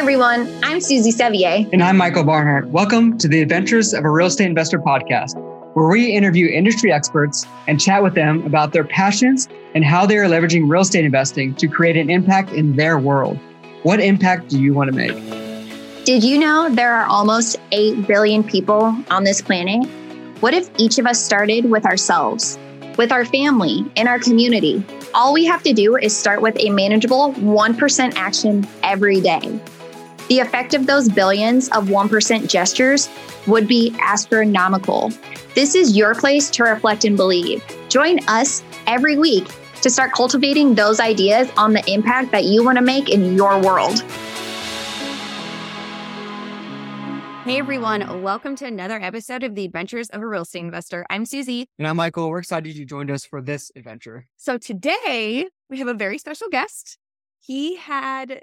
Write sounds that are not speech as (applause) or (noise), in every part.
everyone, I'm Susie Sevier. And I'm Michael Barnhart. Welcome to the Adventures of a Real Estate Investor podcast, where we interview industry experts and chat with them about their passions and how they are leveraging real estate investing to create an impact in their world. What impact do you want to make? Did you know there are almost 8 billion people on this planet? What if each of us started with ourselves, with our family, in our community? All we have to do is start with a manageable 1% action every day. The effect of those billions of 1% gestures would be astronomical. This is your place to reflect and believe. Join us every week to start cultivating those ideas on the impact that you want to make in your world. Hey everyone, welcome to another episode of the Adventures of a Real Estate Investor. I'm Susie. And I'm Michael. We're excited you joined us for this adventure. So today we have a very special guest. He had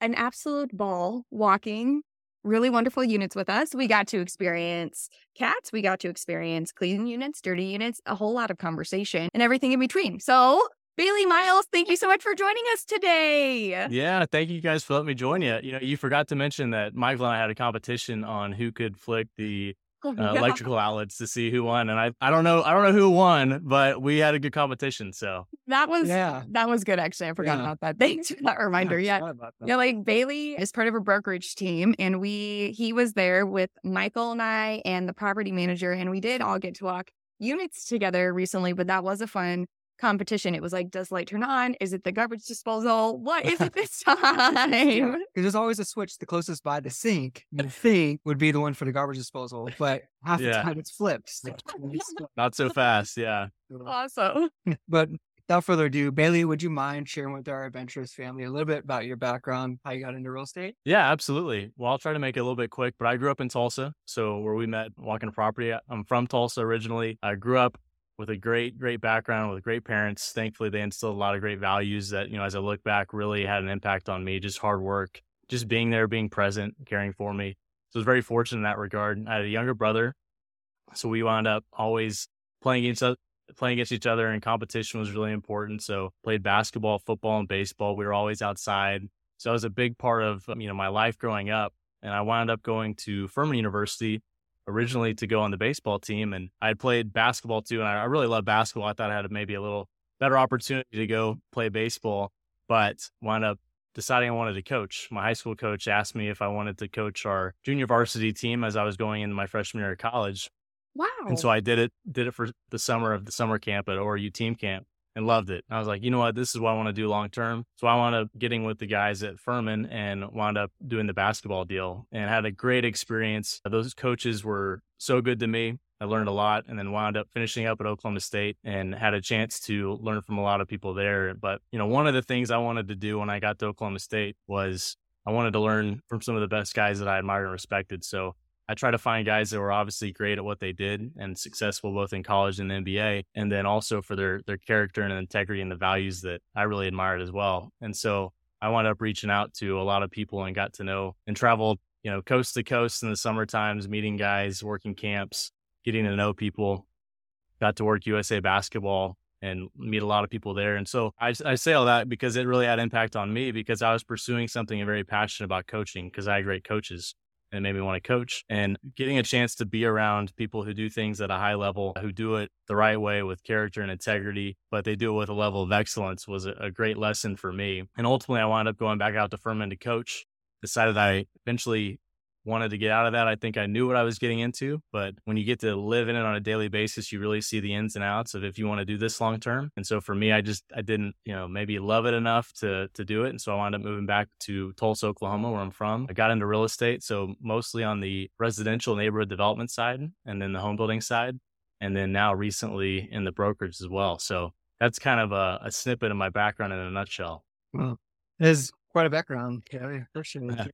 an absolute ball walking really wonderful units with us. We got to experience cats, we got to experience clean units, dirty units, a whole lot of conversation and everything in between. So, Bailey Miles, thank you so much for joining us today. Yeah, thank you guys for letting me join you. You know, you forgot to mention that Michael and I had a competition on who could flick the oh, uh, electrical outlets to see who won. And I, I don't know, I don't know who won, but we had a good competition. So that was, yeah, that was good. Actually, I forgot yeah. about that. (laughs) Thanks for that reminder. Yeah, yeah. Like Bailey is part of a brokerage team, and we he was there with Michael and I and the property manager, and we did all get to walk units together recently. But that was a fun competition. It was like, does light turn on? Is it the garbage disposal? What is it this (laughs) time? yeah, there's always a switch the closest by the sink. You (laughs) think would be the one for the garbage disposal, but half yeah. the time it's flipped. (laughs) Not so fast. Yeah. Awesome. But without further ado, Bailey, would you mind sharing with our adventurous family a little bit about your background, how you got into real estate? Yeah, absolutely. Well, I'll try to make it a little bit quick, but I grew up in Tulsa. So, where we met walking a property, I'm from Tulsa originally. I grew up with a great, great background with great parents. Thankfully, they instilled a lot of great values that, you know, as I look back, really had an impact on me. Just hard work, just being there, being present, caring for me. So I was very fortunate in that regard. I had a younger brother. So we wound up always playing against, playing against each other and competition was really important. So played basketball, football, and baseball. We were always outside. So it was a big part of, um, you know, my life growing up. And I wound up going to Furman University originally to go on the baseball team. And I had played basketball too. And I, really love basketball. I thought I had maybe a little better opportunity to go play baseball, but wound up deciding I wanted to coach. My high school coach asked me if I wanted to coach our junior varsity team as I was going into my freshman year of college. Wow. And so I did it, did it for the summer of the summer camp at ORU team camp and loved it. And I was like, you know what, this is what I want to do long term. So I wound up getting with the guys at Furman and wound up doing the basketball deal and had a great experience. Those coaches were so good to me. I learned a lot and then wound up finishing up at Oklahoma State and had a chance to learn from a lot of people there. But, you know, one of the things I wanted to do when I got to Oklahoma State was I wanted to learn from some of the best guys that I admired and respected. So I try to find guys that were obviously great at what they did and successful both in college and the NBA, and then also for their their character and integrity and the values that I really admired as well. And so I wound up reaching out to a lot of people and got to know and traveled, you know, coast to coast in the summer times, meeting guys, working camps, getting to know people. Got to work USA basketball and meet a lot of people there. And so I, I say all that because it really had impact on me because I was pursuing something I'm very passionate about coaching because I had great coaches and made me want to coach. And getting a chance to be around people who do things at a high level, who do it the right way with character and integrity, but they do it with a level of excellence was a, great lesson for me. And ultimately, I wound up going back out to Furman to coach. Decided I eventually wanted to get out of that. I think I knew what I was getting into, but when you get to live in it on a daily basis, you really see the ins and outs of if you want to do this long term. And so for me, I just I didn't, you know, maybe love it enough to to do it. And so I wound up moving back to Tulsa, Oklahoma, where I'm from. I got into real estate, so mostly on the residential neighborhood development side and then the home building side. And then now recently in the brokerage as well. So that's kind of a, a snippet of my background in a nutshell. Well, it is quite a background. Yeah, (laughs) yeah.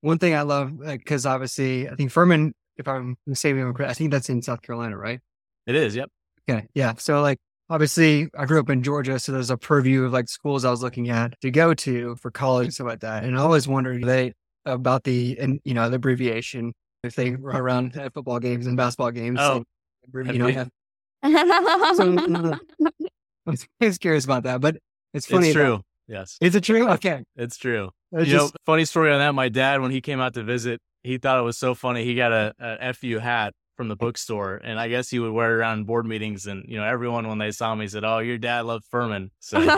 One thing I love, because uh, obviously, I think Furman, if I'm saving I think that's in South Carolina, right? It is. Yep. Okay. Yeah. So, like, obviously, I grew up in Georgia, so there's a purview of like schools I was looking at to go to for college and stuff like that. And I always wondered they about the and you know the abbreviation if they run around at football games and basketball games. Oh, you know. Have, so, (laughs) (laughs) I was curious about that, but it's funny. It's true. Yes. Is it true? Okay. It's true. It's you just... know, funny story on that. My dad, when he came out to visit, he thought it was so funny. He got a, a FU hat from the bookstore, and I guess he would wear it around board meetings. And you know, everyone when they saw me said, "Oh, your dad loved Furman." So. (laughs)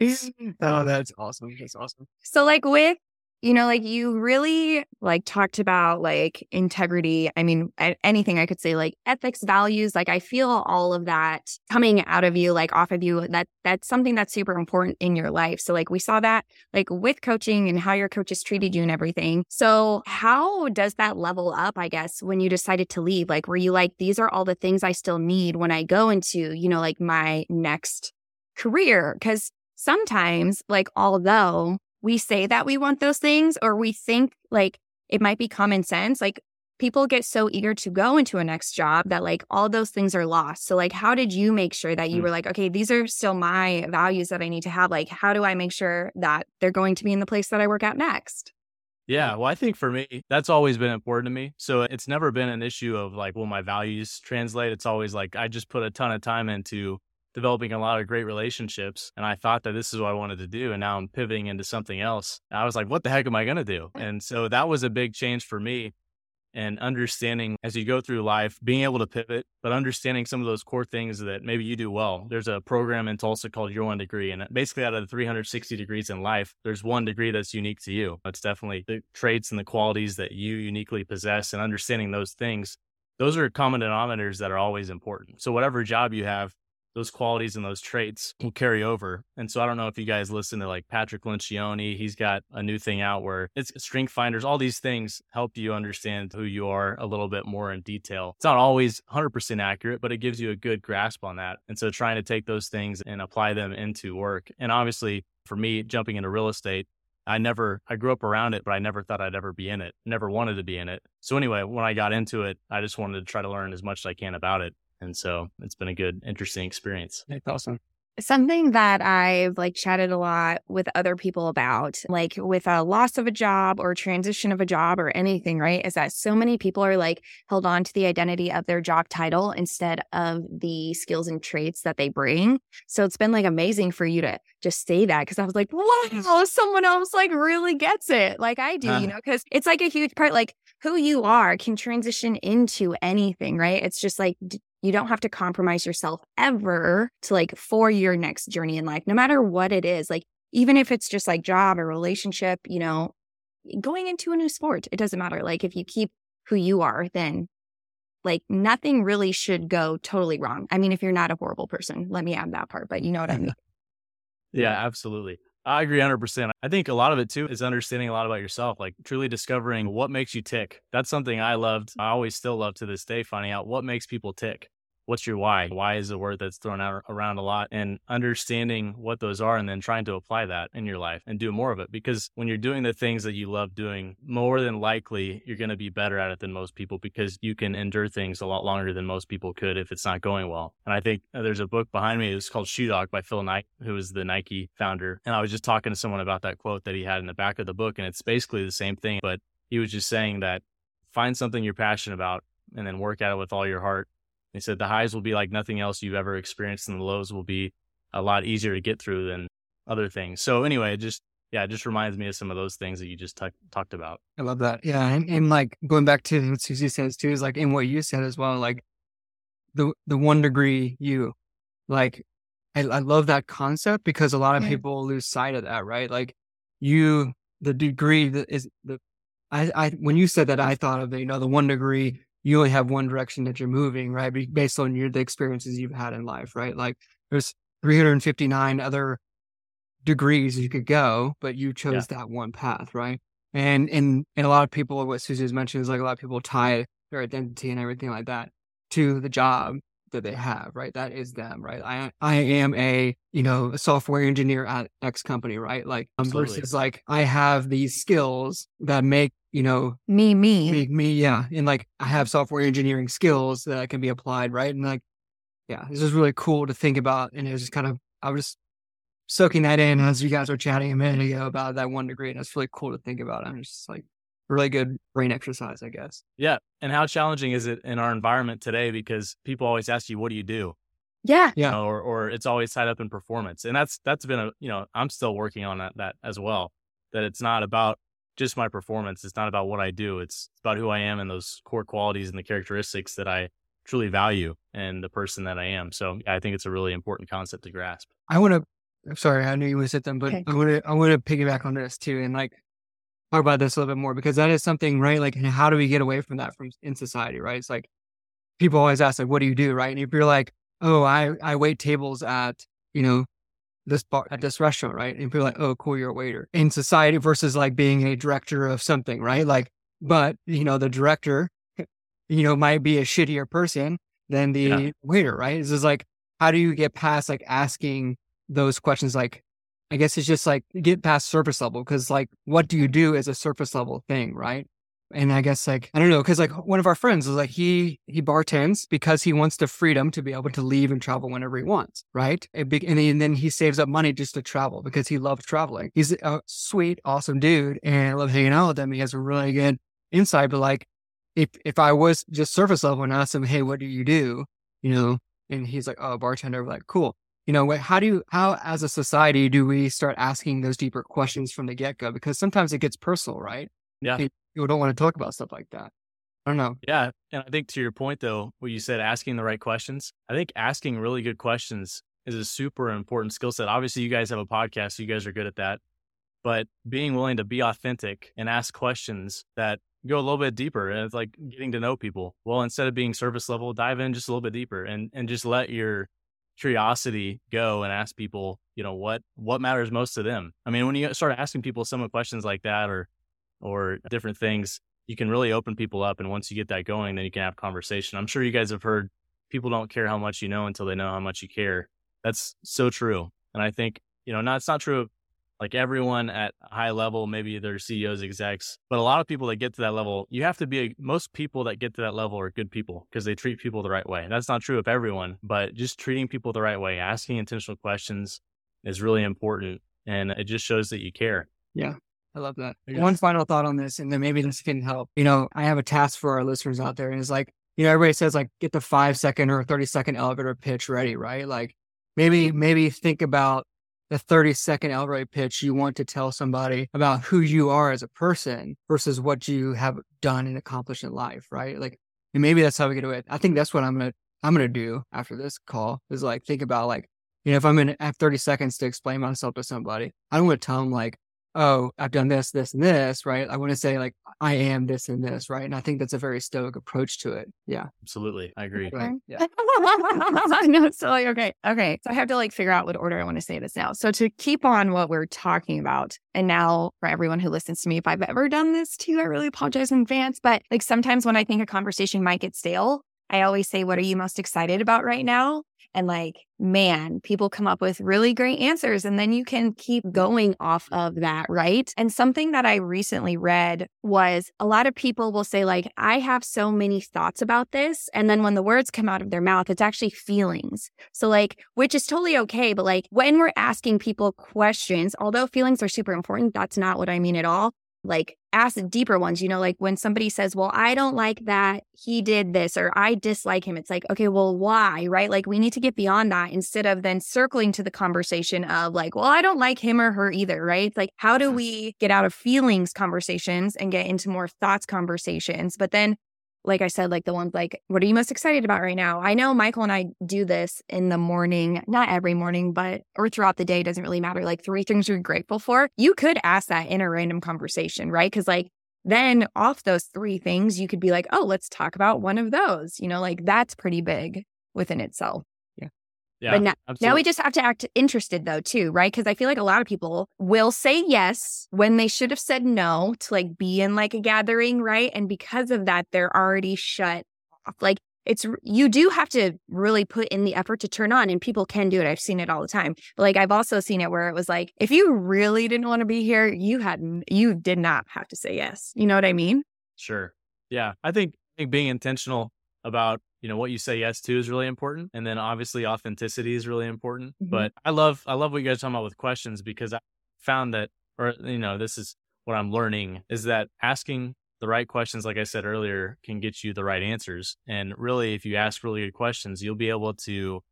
(laughs) oh, that's awesome. That's awesome. So, like with you know, like you really like talked about like integrity. I mean, anything I could say like ethics, values, like I feel all of that coming out of you, like off of you. That that's something that's super important in your life. So like we saw that like with coaching and how your coaches treated you and everything. So how does that level up, I guess, when you decided to leave? Like were you like, these are all the things I still need when I go into, you know, like my next career? Cause sometimes like although we say that we want those things or we think like it might be common sense, like people get so eager to go into a next job that like all those things are lost. So like how did you make sure that you mm. were like, okay, these are still my values that I need to have. Like how do I make sure that they're going to be in the place that I work at next? Yeah, well, I think for me, that's always been important to me. So it's never been an issue of like, will my values translate? It's always like, I just put a ton of time into developing a lot of great relationships. And I thought that this is what I wanted to do. And now I'm pivoting into something else. I was like, what the heck am I going to do? Mm. And so that was a big change for me. And understanding as you go through life, being able to pivot, but understanding some of those core things that maybe you do well. There's a program in Tulsa called Your One Degree. And basically, out of the 360 degrees in life, there's one degree that's unique to you. It's definitely the traits and the qualities that you uniquely possess. And understanding those things, those are common denominators that are always important. So, whatever job you have, those qualities and those traits will carry over. And so I don't know if you guys listen to like Patrick Lencioni. He's got a new thing out where it's strength finders. All these things help you understand who you are a little bit more in detail. It's not always 100% accurate, but it gives you a good grasp on that. And so trying to take those things and apply them into work. And obviously for me, jumping into real estate, I never, I grew up around it, but I never thought I'd ever be in it. Never wanted to be in it. So anyway, when I got into it, I just wanted to try to learn as much as I can about it. And so it's been a good, interesting experience. That's awesome. Something that I've like chatted a lot with other people about, like with a loss of a job or transition of a job or anything, right? Is that so many people are like held on to the identity of their job title instead of the skills and traits that they bring. So it's been like amazing for you to just say that because I was like, wow, someone else like really gets it like I do, uh, you (laughs) know, because it's like a huge part, like who you are can transition into anything, right? It's just like, you don't have to compromise yourself ever to like for your next journey in life, no matter what it is. Like, even if it's just like job or relationship, you know, going into a new sport, it doesn't matter. Like, if you keep who you are, then like nothing really should go totally wrong. I mean, if you're not a horrible person, let me add that part, but you know what I (laughs) mean. yeah, absolutely. I agree 100%. I think a lot of it too is understanding a lot about yourself, like truly discovering what makes you tick. That's something I loved. I always still love to this day, finding out what makes people tick what's your why? Why is a word that's thrown out around a lot and understanding what those are and then trying to apply that in your life and do more of it. Because when you're doing the things that you love doing, more than likely you're going to be better at it than most people because you can endure things a lot longer than most people could if it's not going well. And I think uh, there's a book behind me. It's called Shoe Dog by Phil Knight, who is the Nike founder. And I was just talking to someone about that quote that he had in the back of the book. And it's basically the same thing, but he was just saying that find something you're passionate about and then work at it with all your heart they said the highs will be like nothing else you've ever experienced, and the lows will be a lot easier to get through than other things. So anyway, just yeah, it just reminds me of some of those things that you just t- talked about. I love that. Yeah, and, and like going back to what Susie says too is like in what you said as well, like the the one degree you, like I, I love that concept because a lot of yeah. people lose sight of that, right? Like you, the degree that is the I, I when you said that, I thought of the, you know the one degree you only have one direction that you're moving, right? Based on your the experiences you've had in life, right? Like there's 359 other degrees you could go, but you chose yeah. that one path, right? And and and a lot of people, what Susie has mentioned is like a lot of people tie their identity and everything like that to the job that they have, right? That is them, right? I I am a you know a software engineer at X company, right? Like um, versus like I have these skills that make you know me me me me yeah, and like I have software engineering skills that can be applied, right? And like yeah, this is really cool to think about, and it was just kind of I was just soaking that in as you guys were chatting a minute ago about that one degree, and it's really cool to think about. I'm just like really good brain exercise, I guess. Yeah. And how challenging is it in our environment today? Because people always ask you, what do you do? Yeah. Yeah. You know, or or it's always tied up in performance. And that's that's been a you know, I'm still working on that that as well. That it's not about just my performance. It's not about what I do. It's about who I am and those core qualities and the characteristics that I truly value and the person that I am. So I think it's a really important concept to grasp. I want to, I'm sorry, I knew you would sit them, but Okay. I want to, I want to piggyback on this too. And like talk about this a little bit more because that is something, right? Like, and how do we get away from that from in society, right? It's like people always ask, like, what do you do? Right. And if you're like, oh, I, I wait tables at, you know, this bar at this restaurant, right? And people are like, oh, cool, you're a waiter in society versus like being a director of something, right? Like, but you know, the director, you know, might be a shittier person than the Yeah. waiter, right? It's just like, how do you get past like asking those questions? Like, I guess it's just like get past surface level because like, what do you do is a surface level thing, right? And I guess like I don't know because like one of our friends was like he he bartends because he wants the freedom to be able to leave and travel whenever he wants, right? And, be- and then- then he saves up money just to travel because he loves traveling. He's a sweet, awesome dude, and I love hanging out with him. He has a really good insight. But like, if if I was just surface level and asked him, hey, what do you do? You know, and he's like, oh, bartender. We're like, cool. You know? How do you how as a society do we start asking those deeper questions from the get go? Because sometimes it gets personal, right? Yeah. Hey, people don't want to talk about stuff like that. I don't know. Yeah. And I think to your point, though, what you said, asking the right questions, I think asking really good questions is a super important skill set. Obviously, you guys have a podcast, so you guys are good at that. But being willing to be authentic and ask questions that go a little bit deeper, and it's like getting to know people. Well, instead of being surface level, dive in just a little bit deeper and and just let your curiosity go and ask people, you know, what what matters most to them. I mean, when you start asking people some questions like that, or or different things, you can really open people up. And once you get that going, then you can have conversation. I'm sure you guys have heard people don't care how much you know until they know how much you care. That's so true. And I think, you know, not, it's not true like everyone at high level, maybe they're CEOs, execs, but a lot of people that get to that level, you have to be, a, most people that get to that level are good people because they treat people the right way. That's not true of everyone, but just treating people the right way, asking intentional questions is really important. And it just shows that you care. I love that. Yeah. One final thought on this, and then maybe this can help. You know, I have a task for our listeners out there, and it's like, you know, everybody says like get the five second or 30 second elevator pitch ready, right? Like maybe, mm-hmm. maybe think about the 30 second elevator pitch you want to tell somebody about who you are as a person versus what you have done and accomplished in life, right? Like, and maybe that's how we get away. I think that's what I'm gonna I'm gonna do after this call is like think about like, you know, if I'm gonna have 30 seconds to explain myself to somebody, I don't want to tell them like, oh, I've done this, this, and this, right? I want to say like I am this and this, right? And I think that's a very stoic approach to it. Yeah. Absolutely. I agree. Right. (laughs) Yeah. no, so like, okay, okay. So I have to like figure out what order I want to say this now. So to keep on what we're talking about, and now for everyone who listens to me, if I've ever done this too, I really apologize in advance. But like sometimes when I think a conversation might get stale, I always say, What are you most excited about right now? And like, man, people come up with really great answers. And then you can keep mm-hmm. going off of that, right? And something that I recently read was a lot of people will say, like, I have so many thoughts about this. And then when the words come out of their mouth, it's actually feelings. So, like, which is totally okay. But like, when we're asking people questions, although feelings are super important, that's not what I mean at all like ask deeper ones, you know, like when somebody says, Well, I don't like that he did this or I dislike him. It's like, okay, well, why? Right? Like we need to get beyond that instead of then circling to the conversation of like, well, I don't like him or her either, right? It's like, how do mm-hmm. we get out of feelings conversations and get into more thoughts conversations? But then like I said, like the ones like, what are you most excited about right now? I know Michael and I do this in the morning, not every morning, but or throughout the day, doesn't really matter. Like three things you're grateful for. You could ask that in a random conversation, right? Because like then off those three things, you could be like, oh, let's talk about one of those. You know, like that's pretty big within itself. Yeah. But now- Now we just have to act interested though, too, right? Because I feel like a lot of people will say yes when they should have said no to like be in like a gathering, right? And because of that, they're already shut off. Like it's, you do have to really put in the effort to turn on and people can do it. I've seen it all the time. But like I've also seen it where it was like, if you really didn't want to be here, you hadn't, you did not have to say yes. You know what I mean? Sure. Yeah. I think, I think being intentional about, you know, what you say yes to is really important. And then obviously authenticity is really important. Mhm. But I love, I love what you guys are talking about with questions because I found that, or, you know, this is what I'm learning is that asking the right questions, like I said earlier, can get you the right answers. And really, if you ask really good questions, you'll be able to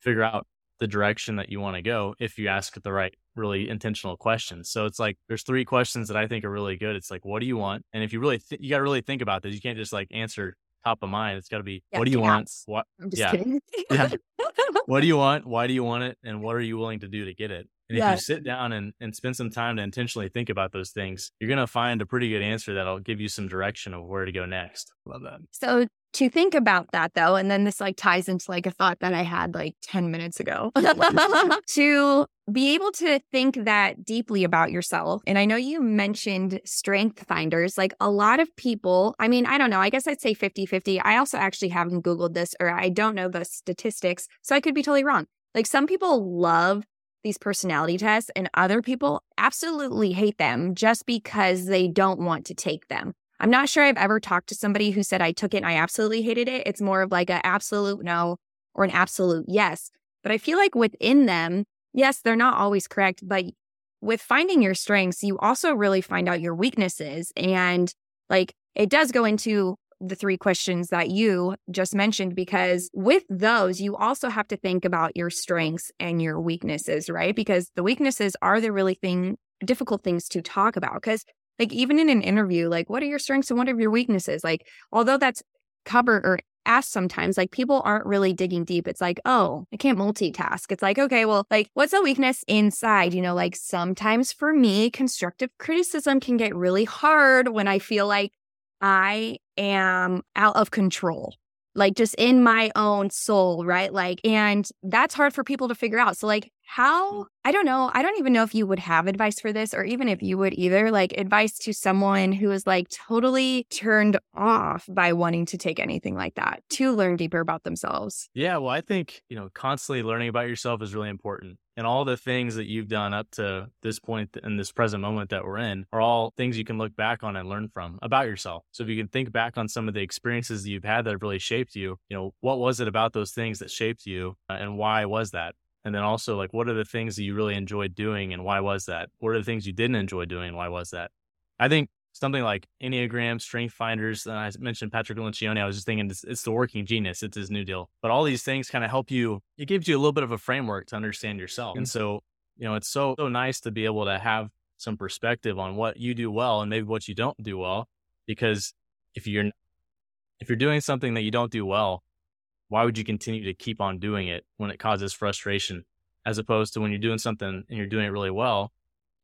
figure out the direction that you want to go if you ask the right really intentional questions. So it's like there's three questions that I think are really good. It's like what do you want? And if you really th- you got to really think about this. You can't just like answer top of mind. It's got to be yeah, what do you want? What I'm just yeah. kidding. (laughs) yeah. What do you (laughs) want? Why do you want it? And what are you willing to do to get it? And yeah. if you sit down and, and spend some time to intentionally think about those things, you're going to find a pretty good answer that'll give you some direction of where to go next. Love that. So to think about that though, and then this like ties into like a thought that I had like 10 minutes ago oh, (laughs) to be able to think that deeply about yourself. And I know you mentioned strength finders. Like a lot of people, I mean, I don't know, I guess I'd say 50 50. I also actually haven't Googled this or I don't know the statistics. So I could be totally wrong. Like some people love these personality tests and other people absolutely hate them just because they don't want to take them. I'm not sure I've ever talked to somebody who said I took it and I absolutely hated it. It's more of like an absolute no or an absolute yes. But I feel like within them, yes, they're not always correct, but with finding your strengths, you also really find out your weaknesses. And like it does go into the three questions that you just mentioned, because with those, you also have to think about your strengths and your weaknesses, right? Because the weaknesses are the really thing, difficult things to talk about. Because like even in an interview, like what are your strengths and what are your weaknesses? Like, although that's covered or asked sometimes, like people aren't really digging deep. It's like, oh, I can't multitask. It's like, okay, well, like what's a weakness inside? You know, like sometimes for me, constructive criticism can get really hard when I feel like I am out of control like just in my own soul, right? Like, and that's hard for people to figure out. So, like, how, I don't know, I don't even know if you would have advice for this or even if you would either, like, advice to someone who is like totally turned off by wanting to take anything like that to learn deeper about themselves. Yeah. Well, I think, you know, constantly learning about yourself is really important and all the things that you've done up to this point in this present moment that we're in are all things you can look back on and learn from about yourself. So if you can think back on some of the experiences that you've had that have really shaped you, you know, what was it about those things that shaped you uh, and why was that? And then also like what are the things that you really enjoyed doing and why was that? What are the things you didn't enjoy doing and why was that? I think something like Enneagram, Strength Finders. Uh, I mentioned Patrick Lencioni. I was just thinking it's, it's, the working genius. It's his new deal. But all these things kind of help you. It gives you a little bit of a framework to understand yourself. And so, you know, it's so so nice to be able to have some perspective on what you do well and maybe what you don't do well. Because if you're if you're doing something that you don't do well, why would you continue to keep on doing it when it causes frustration? As opposed to when you're doing something and you're doing it really well,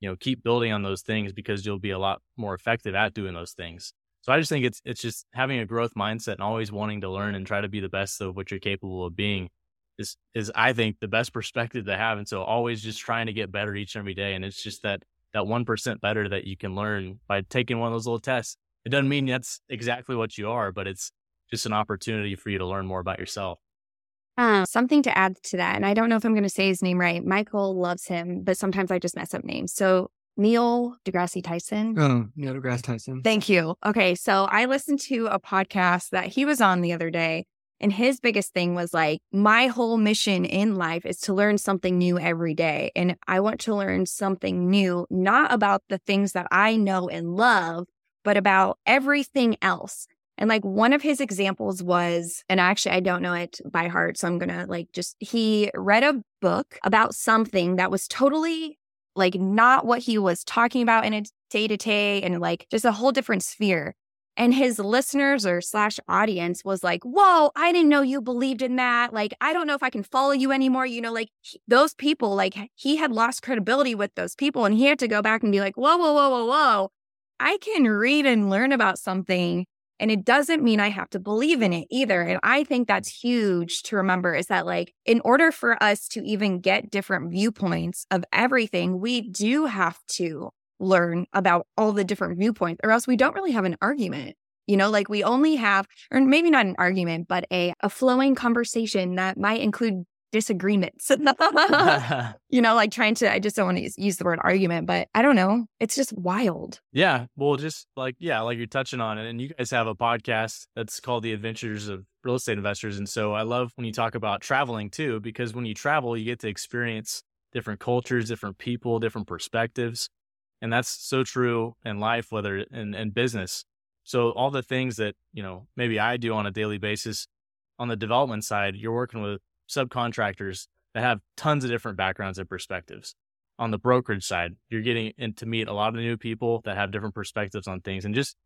you know, keep building on those things because you'll be a lot more effective at doing those things. So I just think it's it's just having a growth mindset and always wanting to learn and try to be the best of what you're capable of being is is I think the best perspective to have. And so always just trying to get better each and every day. And it's just that that one percent better that you can learn by taking one of those little tests. It doesn't mean that's exactly what you are, but it's just an opportunity for you to learn more about yourself. Um, something to add to that, and I don't know if I'm going to say his name right. Michael loves him, but sometimes I just mess up names. So Neil deGrasse Tyson. Oh, Neil deGrasse Tyson. Thank you. Okay, so I listened to a podcast that he was on the other day, and his biggest thing was like, my whole mission in life is to learn something new every day, and I want to learn something new, not about the things that I know and love, but about everything else. And like one of his examples was, and actually I don't know it by heart, so I'm gonna like just, he read a book about something that was totally like not what he was talking about in a day to day and like just a whole different sphere. And his listeners or slash audience was like, whoa, I didn't know you believed in that. Like, I don't know if I can follow you anymore. You know, like he, those people, like he had lost credibility with those people and he had to go back and be like, whoa, whoa, whoa, whoa, whoa. I can read and learn about something and it doesn't mean I have to believe in it either. And I think that's huge to remember is that, like, in order for us to even get different viewpoints of everything, we do have to learn about all the different viewpoints, or else we don't really have an argument. You know, like we only have, or maybe not an argument, but a, a flowing conversation that might include disagreements. (laughs) (laughs) you know, like trying to, I just don't want to use the word argument, but I don't know. It's just wild. Yeah. Well, just like, yeah, like you're touching on it. And you guys have a podcast that's called The Adventures of Real Estate Investors. And so I love when you talk about traveling too, because when you travel, you get to experience different cultures, different people, different perspectives. And that's so true in life, whether in, in business. So all the things that, you know, maybe I do on a daily basis on the development side, you're working with subcontractors that have tons of different backgrounds and perspectives. On the brokerage side, you're getting in to meet a lot of new people that have different perspectives on things and just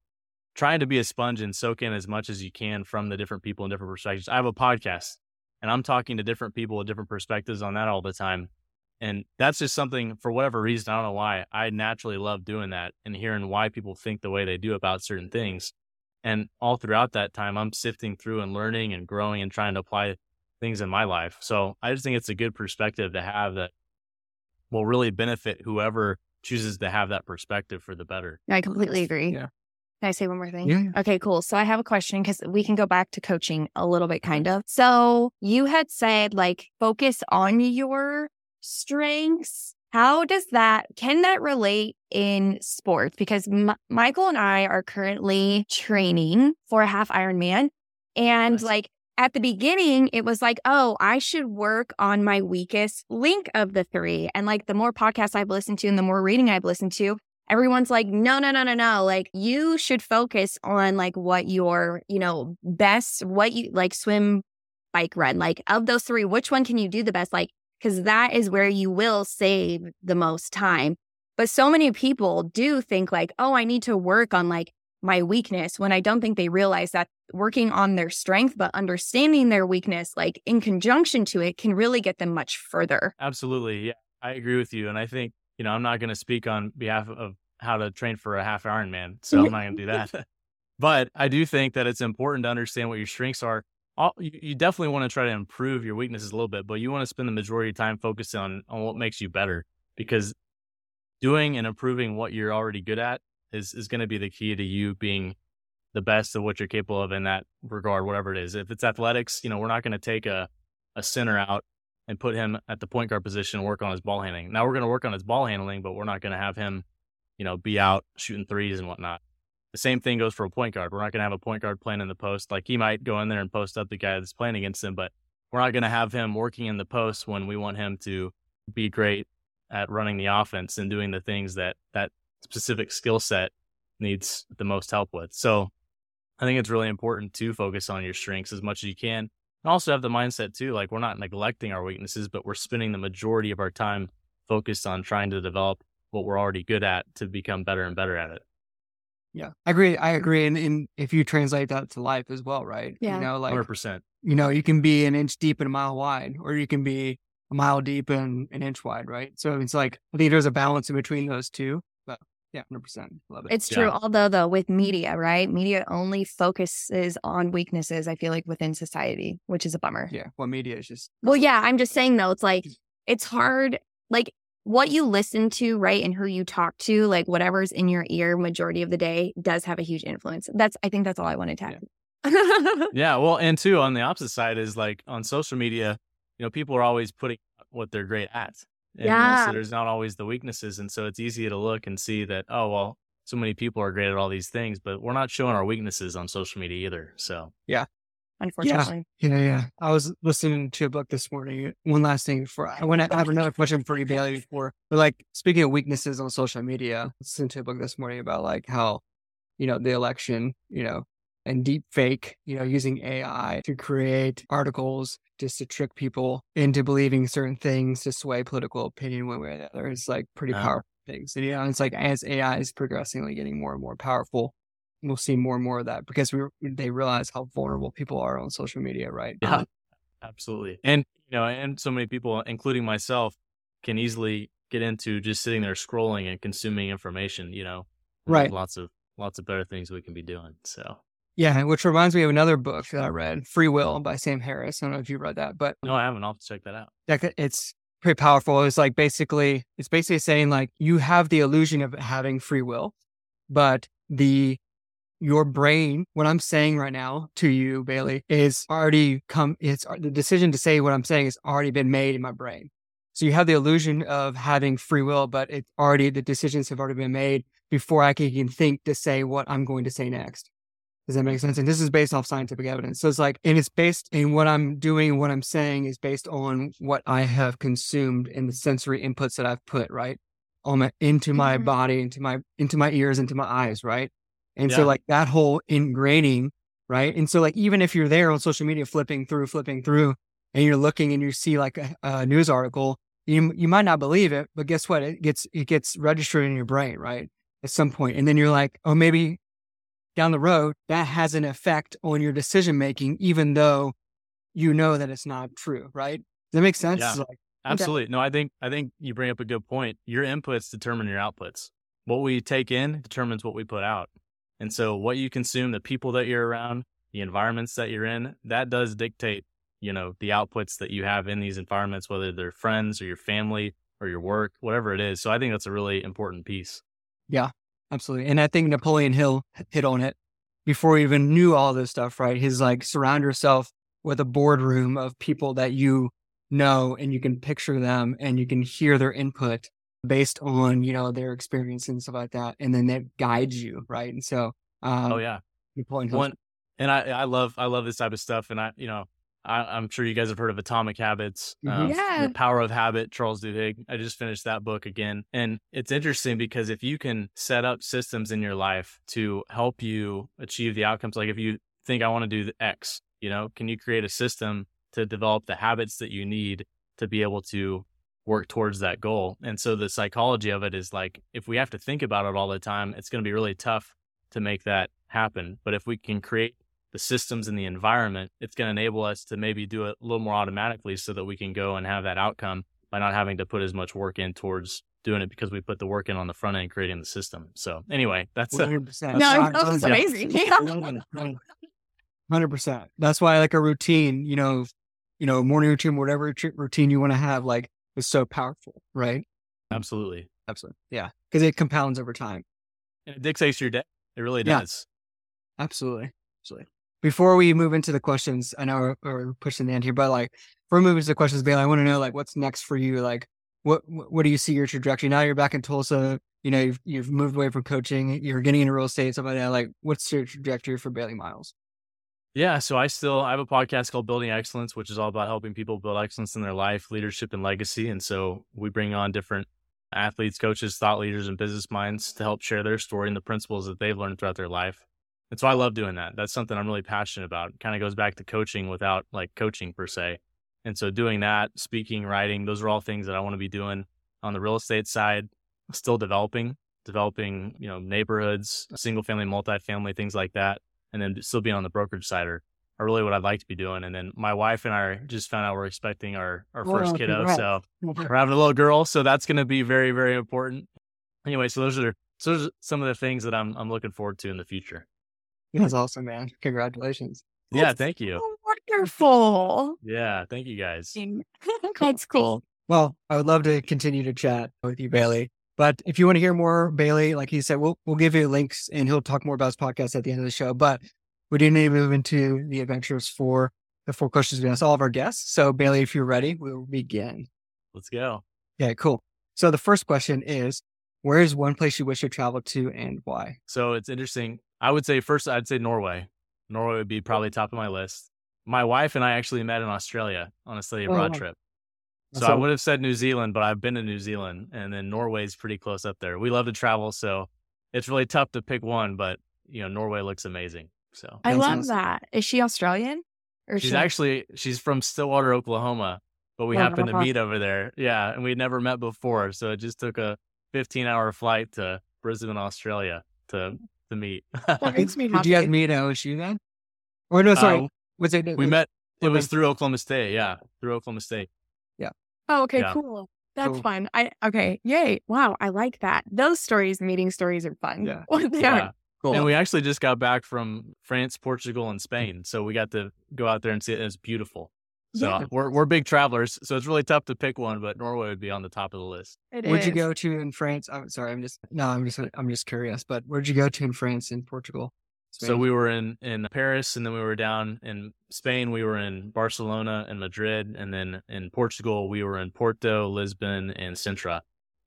trying to be a sponge and soak in as much as you can from the different people and different perspectives. I have a podcast and I'm talking to different people with different perspectives on that all the time. And that's just something for whatever reason, I don't know why, I naturally love doing that and hearing why people think the way they do about certain things. And all throughout that time, I'm sifting through and learning and growing and trying to apply things in my life. So I just think it's a good perspective to have that will really benefit whoever chooses to have that perspective for the better. I completely agree. Yeah. Can I say one more thing? Yeah. Okay, cool. So I have a question because we can go back to coaching a little bit, kind of. So you had said like focus on your strengths. How does that, can that relate in sports? Because M- Michael and I are currently training for a half Ironman. And Nice. like at the beginning, it was like, oh, I should work on my weakest link of the three. And like the more podcasts I've listened to and the more reading I've listened to, everyone's like, no, no, no, no, no. Like you should focus on like what your, you know, best, what you like swim, bike, run. Like of those three, which one can you do the best? Like, because that is where you will save the most time. But so many people do think like, oh, I need to work on like my weakness when I don't think they realize that working on their strength, but understanding their weakness, like in conjunction to it, can really get them much further. Absolutely. Yeah, I agree with you. And I think, you know, I'm not going to speak on behalf of how to train for a half Ironman. So I'm not going to do that. (laughs) but I do think that it's important to understand what your strengths are. All, you, you definitely want to try to improve your weaknesses a little bit, but you want to spend the majority of time focusing on, on what makes you better because doing and improving what you're already good at is, is going to be the key to you being the best of what you're capable of in that regard, whatever it is. If it's athletics, you know, we're not going to take a, a center out and put him at the point guard position and work on his ball handling. Now we're going to work on his ball handling, but we're not going to have him, you know, be out shooting threes and whatnot. The same thing goes for a point guard. We're not going to have a point guard playing in the post. Like he might go in there and post up the guy that's playing against him, but we're not going to have him working in the post when we want him to be great at running the offense and doing the things that that specific skill set needs the most help with. So I think it's really important to focus on your strengths as much as you can. And also have the mindset too, like we're not neglecting our weaknesses, but we're spending the majority of our time focused on trying to develop what we're already good at to become better and better at it. Yeah, I agree. I agree. And, and if you translate that to life as well, right? Yeah. You know, like, 100%. you know, you can be an inch deep and a mile wide, or you can be a mile deep and an inch wide, right? So it's like, I think there's a balance in between those two. But yeah, 100%. Love it. It's Yeah. true. Although, though, with media, right? Media only focuses on weaknesses, I feel like, within society, which is a bummer. yeah. Well, media is just, Well, yeah, I'm just saying, though, it's like, it's hard. Like, what you listen to, right? And who you talk to, like, whatever's in your ear majority of the day does have a huge influence. That's, I think that's all I wanted to add. Yeah. Well, and too, on the opposite side is like on social media, you know, people are always putting what they're great at. And, Yeah. so there's not always the weaknesses. And so it's easy to look and see that, oh, well, so many people are great at all these things, but we're not showing our weaknesses on social media either. So yeah. Unfortunately. yeah, yeah. I was listening to a book this morning. One last thing before I want to have another question for you, Bailey, before, but like speaking of weaknesses on social media, I listened to a book this morning about like how, you know, the election, you know, and deep fake, you know, using AI to create articles just to trick people into believing certain things to sway political opinion one way or the other. It's like pretty Uh-huh. powerful things. And, you know, it's like as AI is progressively getting more and more powerful, we'll see more and more of that because we they realize how vulnerable people are on social media, right? Yeah. absolutely. And, you know, and so many people, including myself, can easily get into just sitting there scrolling and consuming information, you know, Right. Lots of, lots of better things we can be doing. So Yeah, which reminds me of another book that I read, Free Will by Sam Harris. I don't know if you read that, but no, I haven't. I'll have to check that out. that- it's pretty powerful. It's like basically, it's basically saying like you have the illusion of having free will, but the your brain, what I'm saying right now to you, Bailey, is already come. It's uh, the decision to say what I'm saying has already been made in my brain. So you have the illusion of having free will, but it's already the decisions have already been made before I can even think to say what I'm going to say next. Does that make sense? And this is based off scientific evidence. So it's like, and it's based in what I'm doing, what I'm saying is based on what I have consumed and the sensory inputs that I've put, right? On my, into my Mhm. body, into my, into my ears, into my eyes, right? And so like that whole ingraining, right? And so like, even if you're there on social media, flipping through, flipping through, and you're looking and you see like a, a news article, you you might not believe it, but guess what? It gets it gets registered in your brain, right? At some point, and then you're like, oh, maybe down the road that has an effect on your decision making, even though you know that it's not true, right? Does that make sense? Yeah. Like, Absolutely. Okay. No, I think I think you bring up a good point. Your inputs determine your outputs. What we take in determines what we put out. And so what you consume, the people that you're around, the environments that you're in, that does dictate, you know, the outputs that you have in these environments, whether they're friends or your family or your work, whatever it is. So I think that's a really important piece. Yeah, absolutely. And I think Napoleon Hill hit on it before he even knew all this stuff, right? His like surround yourself with a boardroom of people that you know and you can picture them and you can hear their input based on you know their experience and stuff like that and then that guides you right and so um, oh yeah Napoleon Hill. one and i i love i love this type of stuff and i you know I, am sure you guys have heard of Atomic Habits. Mm-hmm. Um, yeah. The Power of Habit, Charles Duhigg. I just finished that book again. And it's interesting because if you can set up systems in your life to help you achieve the outcomes, like if you think I want to do the X, you know, can you create a system to develop the habits that you need to be able to work towards that goal. And so the psychology of it is like if we have to think about it all the time, it's going to be really tough to make that happen. But if we can create the systems and the environment, it's going to enable us to maybe do it a little more automatically so that we can go and have that outcome by not having to put as much work in towards doing it because we put the work in on the front end creating the system. So anyway, that's uh, 100%. A, no, that's (laughs) amazing. Yeah. 100%. That's why like a routine, you know, you know, morning routine, whatever routine you want to have, like is so powerful, right? Absolutely. Absolutely. Yeah. Cause it compounds over time. And it dictates your day. It really does. Yeah. Absolutely. Absolutely. Before we move into the questions, I know we're, we're pushing the end here, but like before we move into the questions, Bailey, I want to know like what's next for you? Like what, what do you see your trajectory? Now you're back in Tulsa, you know, you've, you've moved away from coaching, you're getting into real estate, stuff like that. Like what's your trajectory for Bailey Miles? Yeah, so I still I have a podcast called Building Excellence, which is all about helping people build excellence in their life, leadership, and legacy. And so we bring on different athletes, coaches, thought leaders, and business minds to help share their story and the principles that they've learned throughout their life. And so I love doing that. That's something I'm really passionate about. Kind of goes back to coaching without like coaching per se. And so doing that, speaking, writing, those are all things that I want to be doing on the real estate side, still developing, developing, you know, neighborhoods, single family, multifamily, things like that and then still being on the brokerage side are, are really what I'd like to be doing. And then my wife and I just found out we're expecting our, our first kiddo. So we're having a little girl. So that's going to be very, very important. Anyway, so those are, so those are some of the things that I'm, I'm looking forward to in the future. That's awesome, man. Congratulations. Yeah. That's thank you. So wonderful. Yeah. Thank you guys. (laughs) (laughs) That's cool. Well, I would love to continue to chat with you, Bailey. But if you want to hear more, Bailey, like he said, we'll we'll give you links and he'll talk more about his podcast at the end of the show. But we do need to move into the adventures for the four questions we ask all of our guests. So Bailey, if you're ready, we'll begin. Let's go. Yeah, cool. So the first question is where is one place you wish you traveled to and why? So it's interesting. I would say first I'd say Norway. Norway would be probably top of my list. My wife and I actually met in Australia on a study abroad oh, trip. So, so, I would have said New Zealand, but I've been to New Zealand and then Norway's pretty close up there. We love to travel, so it's really tough to pick one, but you know, Norway looks amazing. So I love that. Is she Australian? Or she's she... actually she's from Stillwater, Oklahoma, but we oh, happened to meet over there. Yeah, and we'd never met before, so it just took a 15 hour flight to Brisbane, Australia to to meet. Did you guys meet at OSU then? Or no, sorry, uh, was it? We met. It was through Oklahoma State. Yeah, through Oklahoma State. Yeah. Oh, okay, yeah. cool. That's cool. fun. I okay, yay! Wow, I like that. Those stories, meeting stories, are fun. Yeah, (laughs) yeah. Cool. And we actually just got back from France, Portugal, and Spain, so we got to go out there and see it. It's beautiful. So yeah. we're we're big travelers, so it's really tough to pick one, but Norway would be on the top of the list. It where'd is. you go to in France? I'm sorry, I'm just no, I'm just I'm just curious. But where'd you go to in France and Portugal? Spain. So we were in in Paris, and then we were down in Spain. We were in Barcelona and Madrid, and then in Portugal we were in Porto, Lisbon, and Sintra.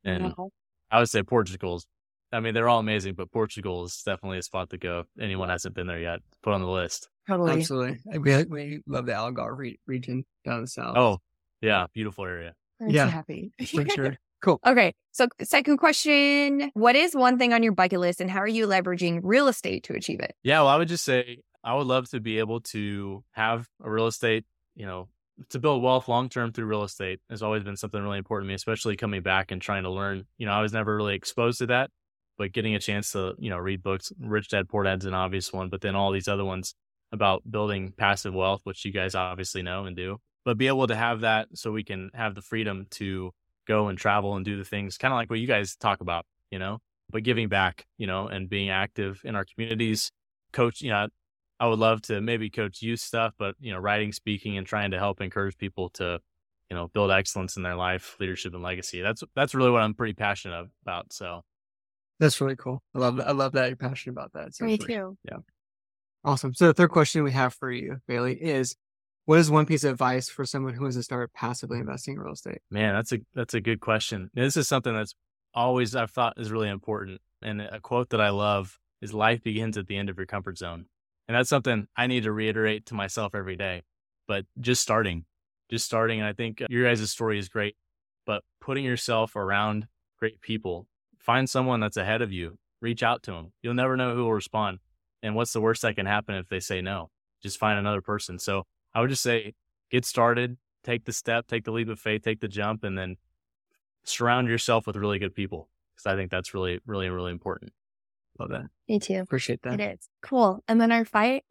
And wow. I would say Portugal's. I mean, they're all amazing, but Portugal is definitely a spot to go. Anyone hasn't been there yet, put on the list. Totally, absolutely. We uh, we love the Algarve region down south. Oh, yeah, beautiful area. I'm yeah, so happy for sure. (laughs) Cool. Okay. So, second question What is one thing on your bucket list and how are you leveraging real estate to achieve it? Yeah. Well, I would just say I would love to be able to have a real estate, you know, to build wealth long term through real estate has always been something really important to me, especially coming back and trying to learn. You know, I was never really exposed to that, but getting a chance to, you know, read books, Rich Dad Poor Dad's an obvious one, but then all these other ones about building passive wealth, which you guys obviously know and do, but be able to have that so we can have the freedom to go and travel and do the things kind of like what you guys talk about, you know, but giving back, you know, and being active in our communities, coach, you know, I would love to maybe coach youth stuff, but you know, writing, speaking, and trying to help encourage people to, you know, build excellence in their life, leadership, and legacy. That's that's really what I'm pretty passionate about. So, that's really cool. I love that. I love that you're passionate about that. Me too. Yeah. Awesome. So the third question we have for you, Bailey, is what is one piece of advice for someone who wants to start passively investing in real estate? Man, that's a that's a good question. This is something that's always I've thought is really important. And a quote that I love is life begins at the end of your comfort zone. And that's something I need to reiterate to myself every day. But just starting, just starting. And I think uh, your guys' story is great, but putting yourself around great people, find someone that's ahead of you, reach out to them. You'll never know who will respond. And what's the worst that can happen if they say no? Just find another person. So I would just say, get started, take the step, take the leap of faith, take the jump, and then surround yourself with really good people. Because I think that's really, really, really important. Love that. Me too. Appreciate that. It is. Cool. And then our fight,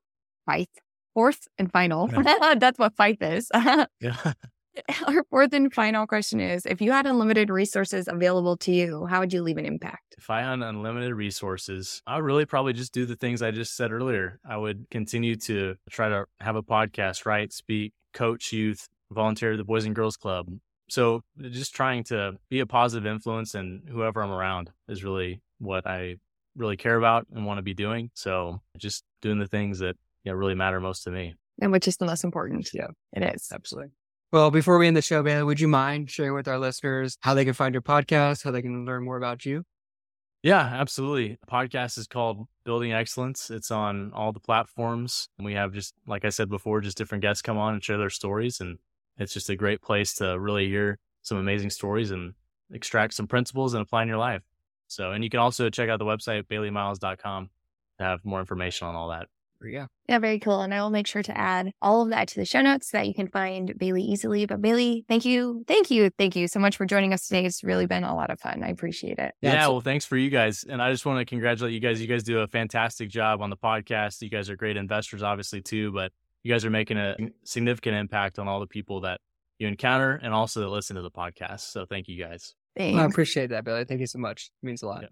fight, fourth and final. Yeah. (laughs) That's what fight is. (laughs) yeah. (laughs) (laughs) Our fourth and final question is if you had unlimited resources available to you, how would you leave an impact? If I had unlimited resources, I would really probably just do the things I just said earlier. I would continue to try to have a podcast, write, speak, coach youth, volunteer at the Boys and Girls Club. So just trying to be a positive influence and whoever I'm around is really what I really care about and want to be doing. So just doing the things that you know, really matter most to me. And which is the most important. Yeah, it is. Absolutely. Well, before we end the show, Bailey, would you mind sharing with our listeners how they can find your podcast, how they can learn more about you? Yeah, absolutely. The podcast is called Building Excellence. It's on all the platforms. And we have just, like I said before, just different guests come on and share their stories. And it's just a great place to really hear some amazing stories and extract some principles and apply in your life. So, and you can also check out the website, baileymiles.com to have more information on all that. Yeah. Yeah, very cool. And I will make sure to add all of that to the show notes so that you can find Bailey easily. But Bailey, thank you. Thank you. Thank you so much for joining us today. It's really been a lot of fun. I appreciate it. Yeah. yeah well, thanks for you guys. And I just want to congratulate you guys. You guys do a fantastic job on the podcast. You guys are great investors, obviously, too. But you guys are making a significant impact on all the people that you encounter and also that listen to the podcast. So thank you guys. Well, I appreciate that, Billy. Thank you so much. It means a lot. Yeah.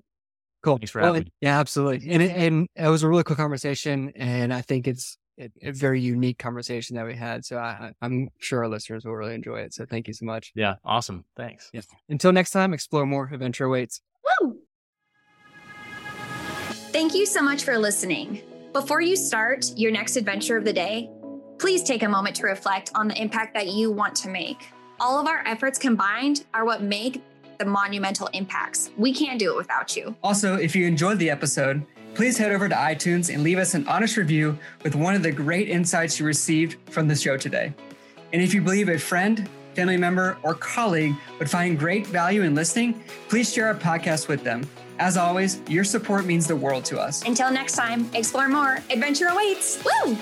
Cool. Thanks for well, having me. Yeah, absolutely. And it, and it was a really cool conversation, and I think it's a, a very unique conversation that we had. So I, I'm sure our listeners will really enjoy it. So thank you so much. Yeah, awesome. Thanks. Yeah. Until next time, explore more. Adventure awaits. Woo! Thank you so much for listening. Before you start your next adventure of the day, please take a moment to reflect on the impact that you want to make. All of our efforts combined are what make the monumental impacts. We can't do it without you. Also, if you enjoyed the episode, please head over to iTunes and leave us an honest review with one of the great insights you received from the show today. And if you believe a friend, family member, or colleague would find great value in listening, please share our podcast with them. As always, your support means the world to us. Until next time, explore more. Adventure awaits. Woo!